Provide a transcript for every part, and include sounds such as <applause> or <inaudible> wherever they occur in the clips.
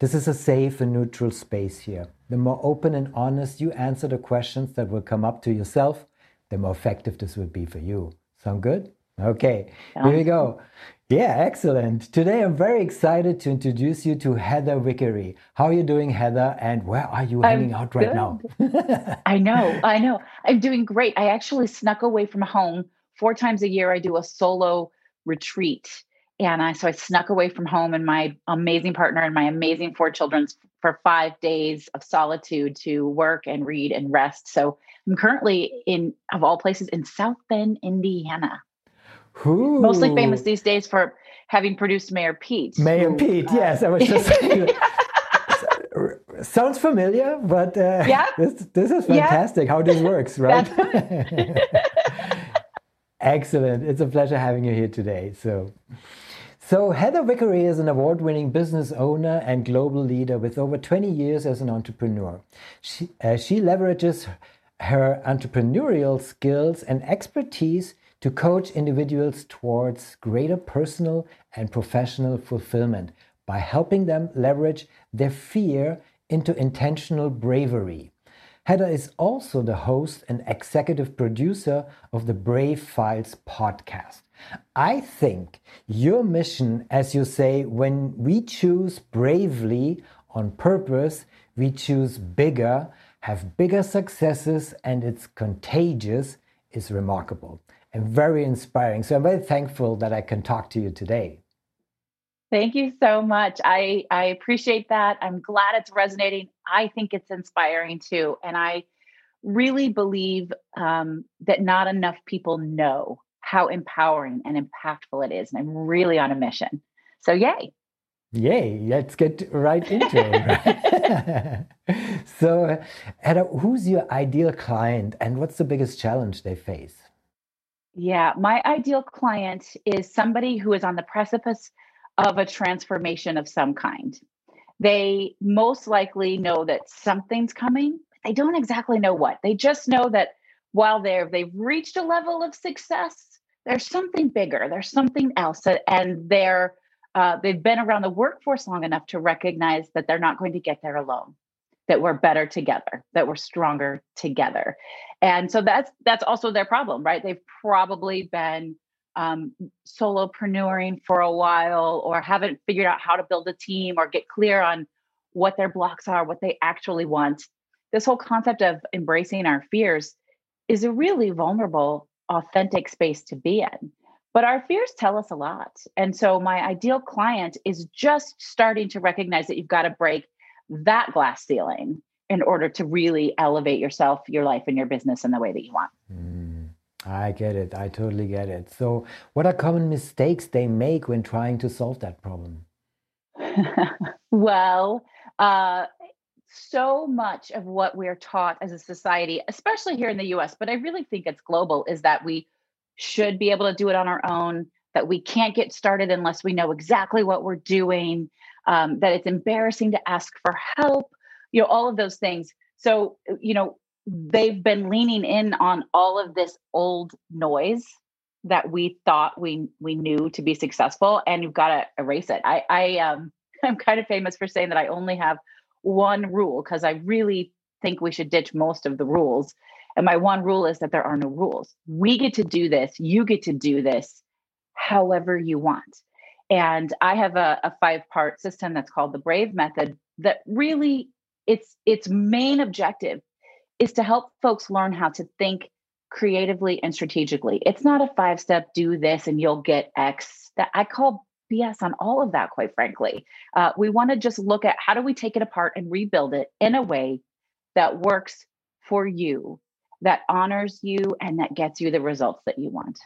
This is a safe and neutral space here. The more open and honest you answer the questions that will come up to yourself, the more effective this will be for you. Sound good? Okay, here we go. Yeah, excellent. Today I'm very excited to introduce you to Heather Vickery. How are you doing, Heather? And where are you I'm hanging out right good. now? <laughs> I know, I know. I'm doing great. I actually snuck away from home. Four times a year, I do a solo retreat. And I, so I snuck away from home and my amazing partner and my amazing four children for five days of solitude to work and read and rest. So I'm currently in, of all places, in South Bend, Indiana. Ooh. Mostly famous these days for having produced Mayor Pete. Mayor who, Pete, uh, yes, I was just <laughs> saying. Sounds familiar, but uh, Yeah. <laughs> this, this is Yeah. fantastic how this works, right? <laughs> Excellent. It's a pleasure having you here today. So, so Heather Vickery is an award-winning business owner and global leader with over 20 years as an entrepreneur. She, uh, she leverages her entrepreneurial skills and expertise to coach individuals towards greater personal and professional fulfillment by helping them leverage their fear into intentional bravery. Heather is also the host and executive producer of the Brave Files podcast. I think your mission, as you say, when we choose bravely on purpose, we choose bigger, have bigger successes, and it's contagious, is remarkable and very inspiring. So I'm very thankful that I can talk to you today. Thank you so much. I I appreciate that. I'm glad it's resonating. I think it's inspiring too, and I really believe um, that not enough people know how empowering and impactful it is. And I'm really on a mission. So yay! Yay, let's get right into it. <laughs> so, Heather, who's your ideal client and what's the biggest challenge they face? Yeah, my ideal client is somebody who is on the precipice of a transformation of some kind. They most likely know that something's coming. They don't exactly know what. They just know that while they're they've reached a level of success, there's something bigger. There's something else, and they're uh, they've been around the workforce long enough to recognize that they're not going to get there alone. That we're better together. That we're stronger together. And so that's that's also their problem, right? They've probably been um, solopreneuring for a while or haven't figured out how to build a team or get clear on what their blocks are, what they actually want. This whole concept of embracing our fears is a really vulnerable, authentic space to be in. But our fears tell us a lot. And so my ideal client is just starting to recognize that you've got to break that glass ceiling in order to really elevate yourself, your life, and your business in the way that you want. Mm, I get it. I totally get it. So, what are common mistakes they make when trying to solve that problem? <laughs> well, uh, so much of what we're taught as a society, especially here in the US, but I really think it's global, is that we should be able to do it on our own, that we can't get started unless we know exactly what we're doing, um, that it's embarrassing to ask for help, you know, all of those things. So, you know, they've been leaning in on all of this old noise that we thought we we knew to be successful and you've got to erase it. I i um <laughs> i'm kind of famous for saying that i only have one rule because i really think we should ditch most of the rules and my one rule is that there are no rules. We get to do this you get to do this however you want. And i have a, a five part system that's called the brave method that really its its main objective is to help folks learn how to think creatively and strategically. It's not a five step do this and you'll get X. That I call BS on all of that, quite frankly. Uh, we want to just look at how do we take it apart and rebuild it in a way that works for you, that honors you, and that gets you the results that you want.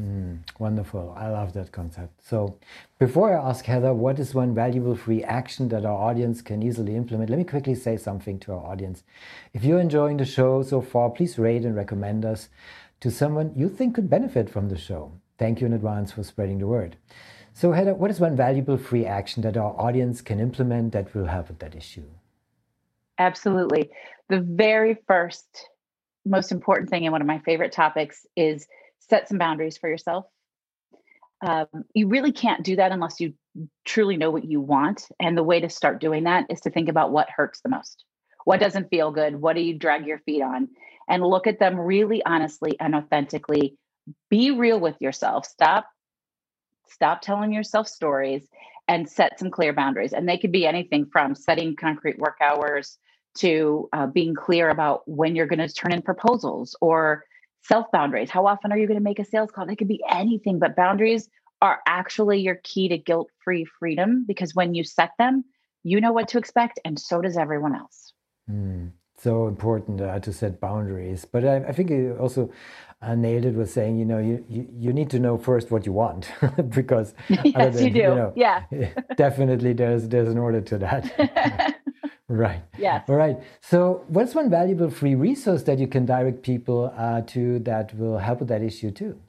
Mm, wonderful. I love that concept. So, before I ask Heather, what is one valuable free action that our audience can easily implement? Let me quickly say something to our audience. If you're enjoying the show so far, please rate and recommend us to someone you think could benefit from the show. Thank you in advance for spreading the word. So, Heather, what is one valuable free action that our audience can implement that will help with that issue? Absolutely. The very first, most important thing, and one of my favorite topics is set some boundaries for yourself. Um, you really can't do that unless you truly know what you want. And the way to start doing that is to think about what hurts the most. What doesn't feel good? What do you drag your feet on? And look at them really honestly and authentically. Be real with yourself. Stop stop telling yourself stories and set some clear boundaries. And they could be anything from setting concrete work hours to uh, being clear about when you're going to turn in proposals or self boundaries. How often are you going to make a sales call? They could be anything, but boundaries are actually your key to guilt free freedom because when you set them, you know what to expect, and so does everyone else. Mm, so important uh, to set boundaries. But I, I think you also uh, nailed it with saying, you know, you, you, you need to know first what you want <laughs> because <laughs> yes, than, you do. You know, yeah, <laughs> definitely there's there's an order to that. Right. Yes. All right. So, what's one valuable free resource that you can direct people uh, to that will help with that issue too?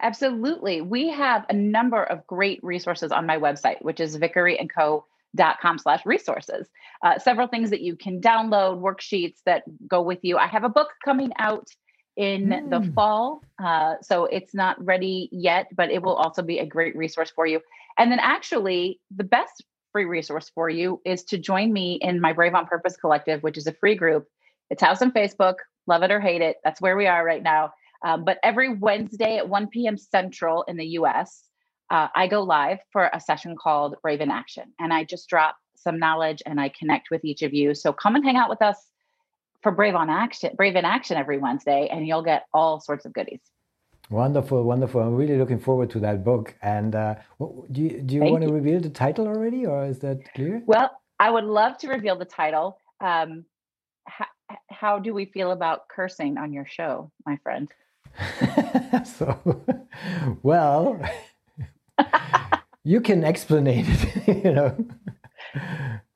Absolutely. We have a number of great resources on my website, which is vickeryandco.com slash resources. Uh, several things that you can download, worksheets that go with you. I have a book coming out in mm. the fall. Uh, so it's not ready yet, but it will also be a great resource for you. And then actually, the best free resource for you is to join me in my Brave on Purpose Collective, which is a free group. It's house on Facebook, love it or hate it. That's where we are right now. Um, but every Wednesday at 1 p.m. Central in the US, uh, I go live for a session called Brave in Action. And I just drop some knowledge and I connect with each of you. So come and hang out with us for Brave on Action, Brave in Action every Wednesday, and you'll get all sorts of goodies. Wonderful, wonderful. I'm really looking forward to that book. And uh, do you, do you want to reveal the title already, or is that clear? Well, I would love to reveal the title. Um, how, how do we feel about cursing on your show, my friend? <laughs> so, well, you can explain it, <laughs> you know.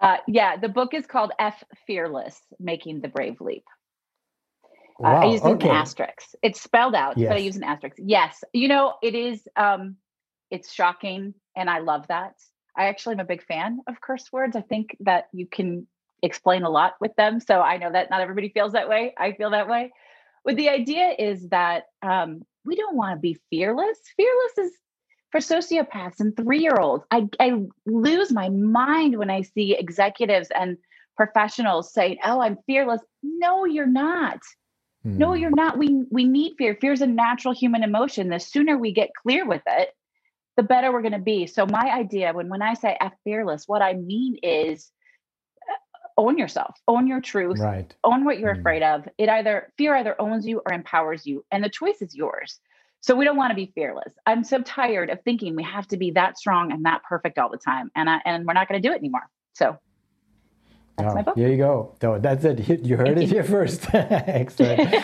Uh, yeah, the book is called F Fearless Making the Brave Leap. Wow, uh, I use okay. an asterisk. It's spelled out, yes. but I use an asterisk. Yes, you know it is. Um, it's shocking, and I love that. I actually am a big fan of curse words. I think that you can explain a lot with them. So I know that not everybody feels that way. I feel that way. But the idea is that um, we don't want to be fearless. Fearless is for sociopaths and three year olds. I, I lose my mind when I see executives and professionals saying, Oh, I'm fearless. No, you're not. No, hmm. you're not. We we need fear. Fear is a natural human emotion. The sooner we get clear with it, the better we're going to be. So my idea when when I say F fearless, what I mean is uh, own yourself, own your truth, right. own what you're mm. afraid of. It either fear either owns you or empowers you, and the choice is yours. So we don't want to be fearless. I'm so tired of thinking we have to be that strong and that perfect all the time, and I, and we're not going to do it anymore. So that's oh, my book. Here you go. So that's it. <laughs> You heard it here first. <laughs> Excellent.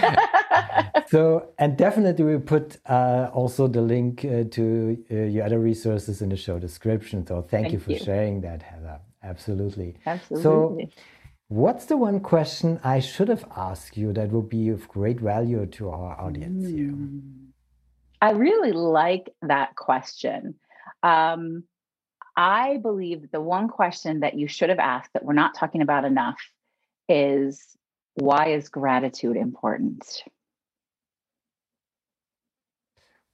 <laughs> so, and definitely we put uh, also the link uh, to uh, your other resources in the show description. So, thank, thank you for you. sharing that, Heather. Absolutely. Absolutely. So, what's the one question I should have asked you that would be of great value to our audience mm. here? I really like that question. Um, I believe the one question that you should have asked that we're not talking about enough is why is gratitude important?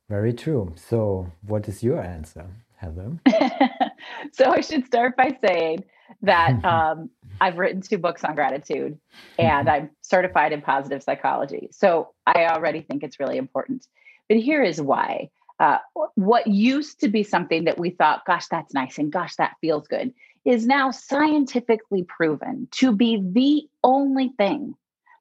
Very true. So, what is your answer, Heather? <laughs> so, I should start by saying that <laughs> um, I've written two books on gratitude <laughs> and I'm certified in positive psychology. So, I already think it's really important. But here is why uh, what used to be something that we thought, gosh, that's nice and gosh, that feels good, is now scientifically proven to be the only thing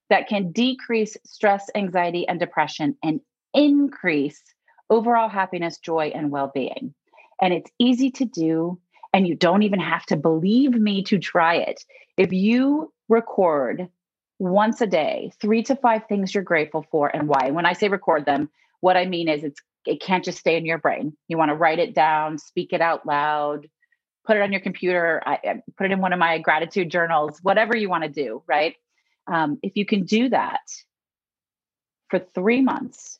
that can decrease stress, anxiety, and depression and increase overall happiness, joy, and well being. And it's easy to do, and you don't even have to believe me to try it. If you record once a day, three to five things you're grateful for and why. When I say record them, what I mean is it's it can't just stay in your brain. You want to write it down, speak it out loud, put it on your computer, I, put it in one of my gratitude journals, whatever you want to do, right? Um, if you can do that for three months,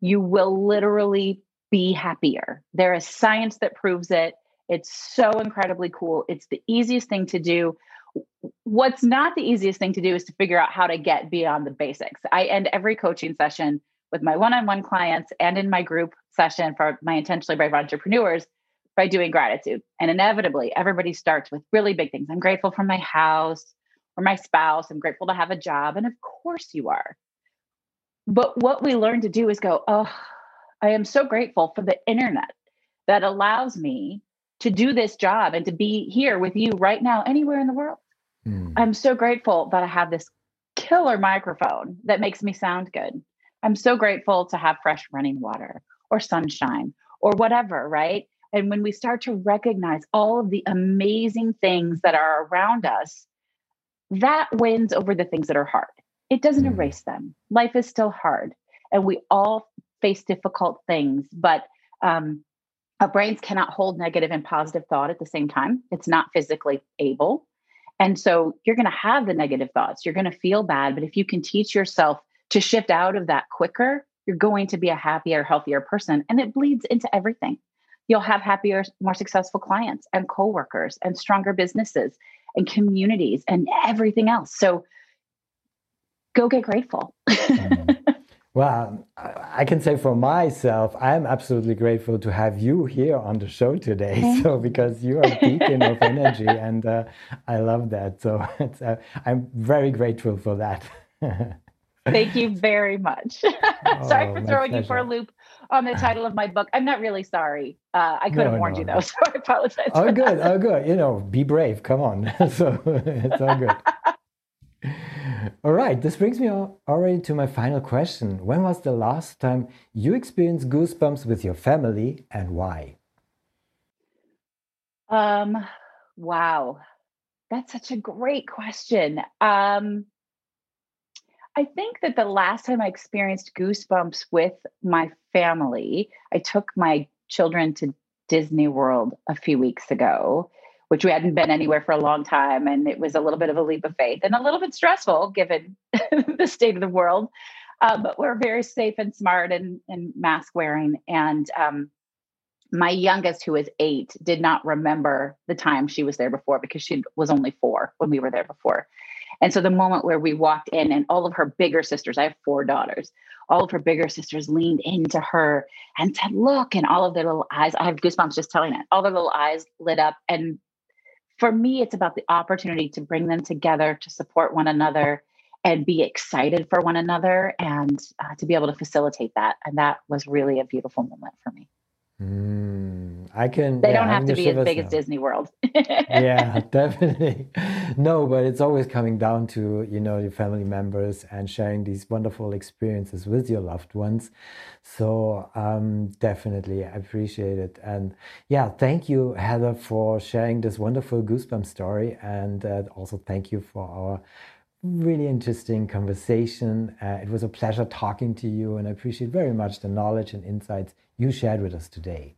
you will literally be happier. There is science that proves it. It's so incredibly cool. It's the easiest thing to do. What's not the easiest thing to do is to figure out how to get beyond the basics. I end every coaching session with my one on one clients and in my group session for my intentionally brave entrepreneurs by doing gratitude. And inevitably, everybody starts with really big things. I'm grateful for my house or my spouse. I'm grateful to have a job. And of course, you are. But what we learn to do is go, oh, I am so grateful for the internet that allows me to do this job and to be here with you right now, anywhere in the world. Mm. I'm so grateful that I have this killer microphone that makes me sound good. I'm so grateful to have fresh running water or sunshine or whatever, right? And when we start to recognize all of the amazing things that are around us, that wins over the things that are hard. It doesn't mm. erase them. Life is still hard, and we all face difficult things, but um, our brains cannot hold negative and positive thought at the same time. It's not physically able. And so you're going to have the negative thoughts. You're going to feel bad. But if you can teach yourself to shift out of that quicker, you're going to be a happier, healthier person. And it bleeds into everything. You'll have happier, more successful clients and coworkers and stronger businesses and communities and everything else. So go get grateful. mm. <laughs> Well, I can say for myself, I'm absolutely grateful to have you here on the show today. <laughs> So, because you are a beacon of energy, and uh, I love that. So, <laughs> uh, I'm very grateful for that. Thank you very much. <laughs> sorry oh, for throwing you for a loop on the title of my book. I'm not really sorry. Uh, I could no, have warned no, you though, no. <laughs> so I apologize. Oh, good. That. Oh, good. You know, be brave. Come on. <laughs> so it's all good. All right, this brings me already to my final question. When was the last time you experienced goosebumps with your family and why? Um, wow. That's such a great question. Um, I think that the last time I experienced goosebumps with my family, I took my children to Disney World a few weeks ago which we hadn't been anywhere for a long time. And it was a little bit of a leap of faith and a little bit stressful given <laughs> the state of the world. Um, but we're very safe and smart and, and mask wearing. And um, my youngest, who is eight, did not remember the time she was there before because she was only four when we were there before. And so the moment where we walked in, and all of her bigger sisters, I have four daughters, all of her bigger sisters leaned into her and said, Look, and all of their little eyes, I have goosebumps just telling it, all their little eyes lit up. And for me, it's about the opportunity to bring them together to support one another and be excited for one another and uh, to be able to facilitate that. And that was really a beautiful moment for me. Mm, I can. They yeah, don't have to be as big now. as Disney World. <laughs> yeah, <laughs> definitely. No, but it's always coming down to you know your family members and sharing these wonderful experiences with your loved ones. So um, definitely, I appreciate it. And yeah, thank you, Heather, for sharing this wonderful goosebump story, and uh, also thank you for our really interesting conversation. Uh, it was a pleasure talking to you, and I appreciate very much the knowledge and insights you shared with us today.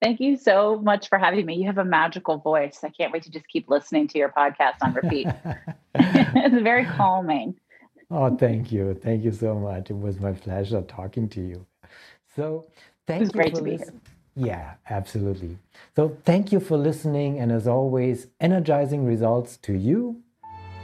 Thank you so much for having me. You have a magical voice. I can't wait to just keep listening to your podcast on repeat. <laughs> <laughs> it's very calming. Oh, thank you. Thank you so much. It was my pleasure talking to you. So, thank it was you. Great to be here. Yeah, absolutely. So, thank you for listening. And as always, energizing results to you